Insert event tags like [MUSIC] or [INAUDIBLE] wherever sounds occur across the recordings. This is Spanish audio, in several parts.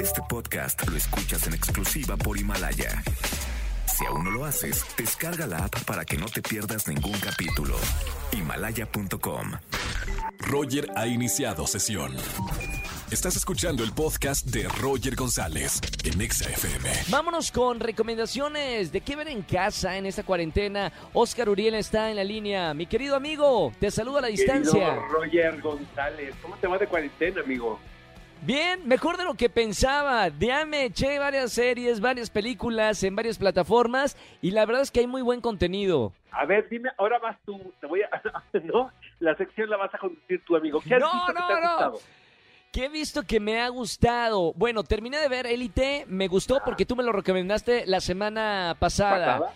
Este podcast lo escuchas en exclusiva por Himalaya. Si aún no lo haces, descarga la app para que no te pierdas ningún capítulo. Himalaya.com. Roger ha iniciado sesión. Estás escuchando el podcast de Roger González en Exa FM. Vámonos con recomendaciones de qué ver en casa en esta cuarentena. Oscar Uriel está en la línea. Mi querido amigo, te saludo a la distancia. Querido Roger González, ¿cómo te va de cuarentena, amigo? Bien, mejor de lo que pensaba. Ya me eché varias series, varias películas en varias plataformas y la verdad es que hay muy buen contenido. A ver, dime, ahora vas tú, te voy a... [LAUGHS] ¿No? La sección la vas a conducir tú, amigo. ¿Qué has No, visto que no, te ha no. gustado? ¿Qué he visto que me ha gustado? Bueno, terminé de ver Elite, me gustó porque tú me lo recomendaste la semana pasada. ¿Pasada?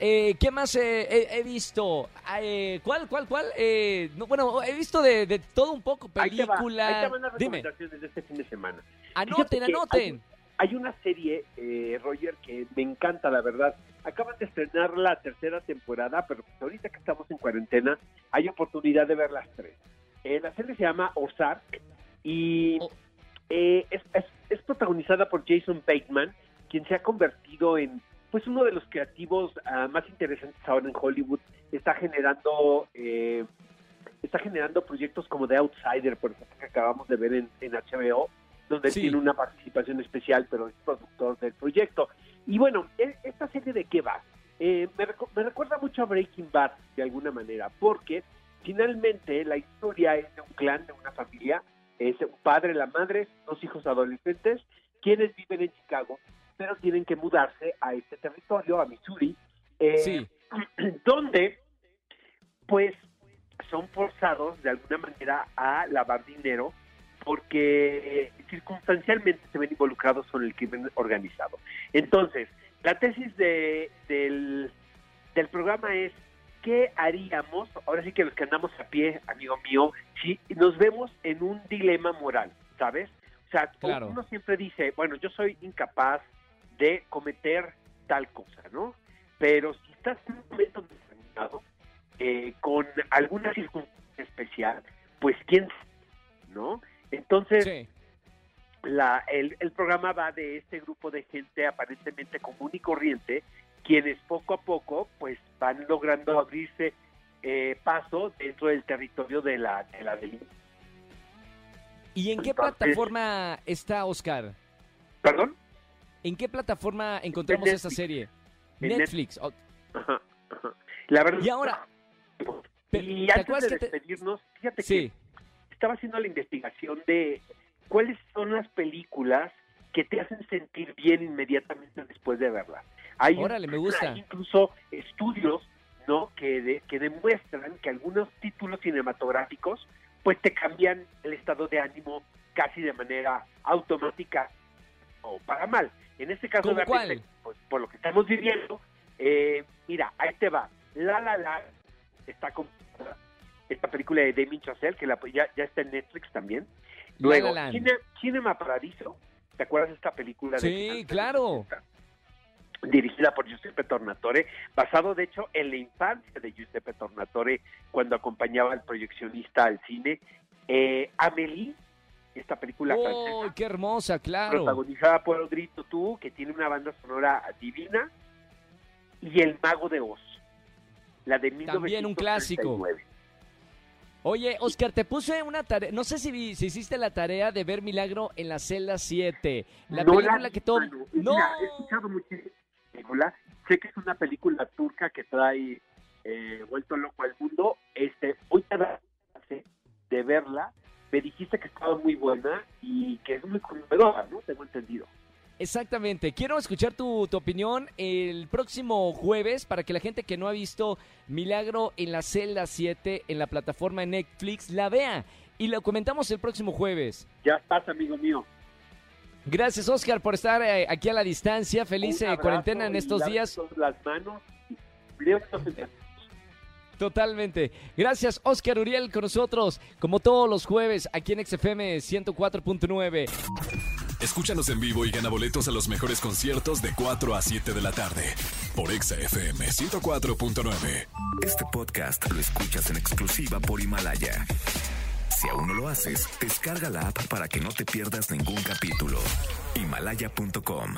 Eh, ¿Qué más eh, he, he visto? Ah, eh, ¿Cuál, cuál, cuál? Eh, no, bueno, he visto de, de todo un poco, Ahí te va, película. ahí te van las Dime, de este fin de semana. anoten, anoten. Hay, hay una serie, eh, Roger, que me encanta, la verdad. Acaban de estrenar la tercera temporada, pero pues ahorita que estamos en cuarentena, hay oportunidad de ver las tres. Eh, la serie se llama Ozark y Oh. eh, es, es- es protagonizada por Jason Bateman, quien se ha convertido en pues uno de los creativos ah, más interesantes ahora en Hollywood. Está generando eh, está generando proyectos como The Outsider, por ejemplo, que acabamos de ver en, en HBO, donde él Sí. tiene una participación especial, pero es productor del proyecto. Y bueno, e- esta serie de qué va? Eh, me, recu- me recuerda mucho a Breaking Bad, de alguna manera, porque finalmente la historia es de un clan, de una familia, es un padre, la madre, dos hijos adolescentes, quienes viven en Chicago, pero tienen que mudarse a este territorio, a Missouri, eh, Sí. [CLEARS THROAT] donde pues son forzados de alguna manera a lavar dinero porque eh, circunstancialmente se ven involucrados con el crimen organizado. Entonces, la tesis de, del, del programa es ¿qué haríamos? Ahora sí que los que andamos a pie, amigo mío, si nos vemos en un dilema moral, ¿sabes? O sea, Claro. uno siempre dice, bueno, yo soy incapaz de cometer tal cosa, ¿no? Pero si estás en un momento determinado, eh, con alguna circunstancia especial, pues quién, sabe, ¿no? Entonces, Sí. la, el, el programa va de este grupo de gente aparentemente común y corriente, quienes poco a poco pues van logrando abrirse eh, paso dentro del territorio de la, de la delincuencia. ¿Y en qué plataforma está Oscar? ¿Perdón? ¿En qué plataforma encontramos En esta Netflix. serie? En Netflix. Oh, Ajá, ajá. La verdad. Y ahora, y ¿te antes de te- despedirnos, fíjate Sí. que estaba haciendo la investigación de cuáles son las películas que te hacen sentir bien inmediatamente después de verlas. Hay, Órale, me gusta. hay incluso estudios no que, de- que demuestran que algunos títulos cinematográficos pues te cambian el estado de ánimo casi de manera automática o para mal. En este caso, ¿Cómo obviamente, cuál? pues, por lo que estamos viviendo, eh, mira, ahí te va. La La La está con esta película de Damien Chazelle, que la, ya, ya está en Netflix también. Luego, La. Cine- Cinema Paradiso. ¿Te acuerdas de esta película? de Sí, de claro. 80? Dirigida por Giuseppe Tornatore, basado de hecho en la infancia de Giuseppe Tornatore cuando acompañaba al proyeccionista al cine. Eh, Amélie, esta película ¡Oh, francesa, qué hermosa, claro! protagonizada por Audrey Tautou, que tiene una banda sonora divina, y El Mago de Oz, la de También un clásico. 1939. Oye, Oscar, te puse una tarea. No sé si, vi- si hiciste la tarea de ver Milagro en la celda 7. La No película vi, que todo. mano. ¡No! Mira, he escuchado muchísimo película. Sé que es una película turca que trae eh, vuelto loco al mundo. Este, voy a dar de verla. Me dijiste que estaba muy buena y que es muy conmovedora, ¿no? Tengo entendido. Exactamente. Quiero escuchar tu, tu opinión el próximo jueves para que la gente que no ha visto Milagro en la celda 7 en la plataforma de Netflix la vea. Y lo comentamos el próximo jueves. Ya estás, amigo mío. Gracias, Oscar, por estar eh, aquí a la distancia. Feliz eh, cuarentena en estos días. las manos. Totalmente. Gracias, Oscar Uriel, con nosotros, como todos los jueves, aquí en XFM 104.9. Escúchanos en vivo y gana boletos a los mejores conciertos de 4 a 7 de la tarde por Exa FM 104.9. Este podcast lo escuchas en exclusiva por Himalaya. Si aún no lo haces, descarga la app para que no te pierdas ningún capítulo. Himalaya.com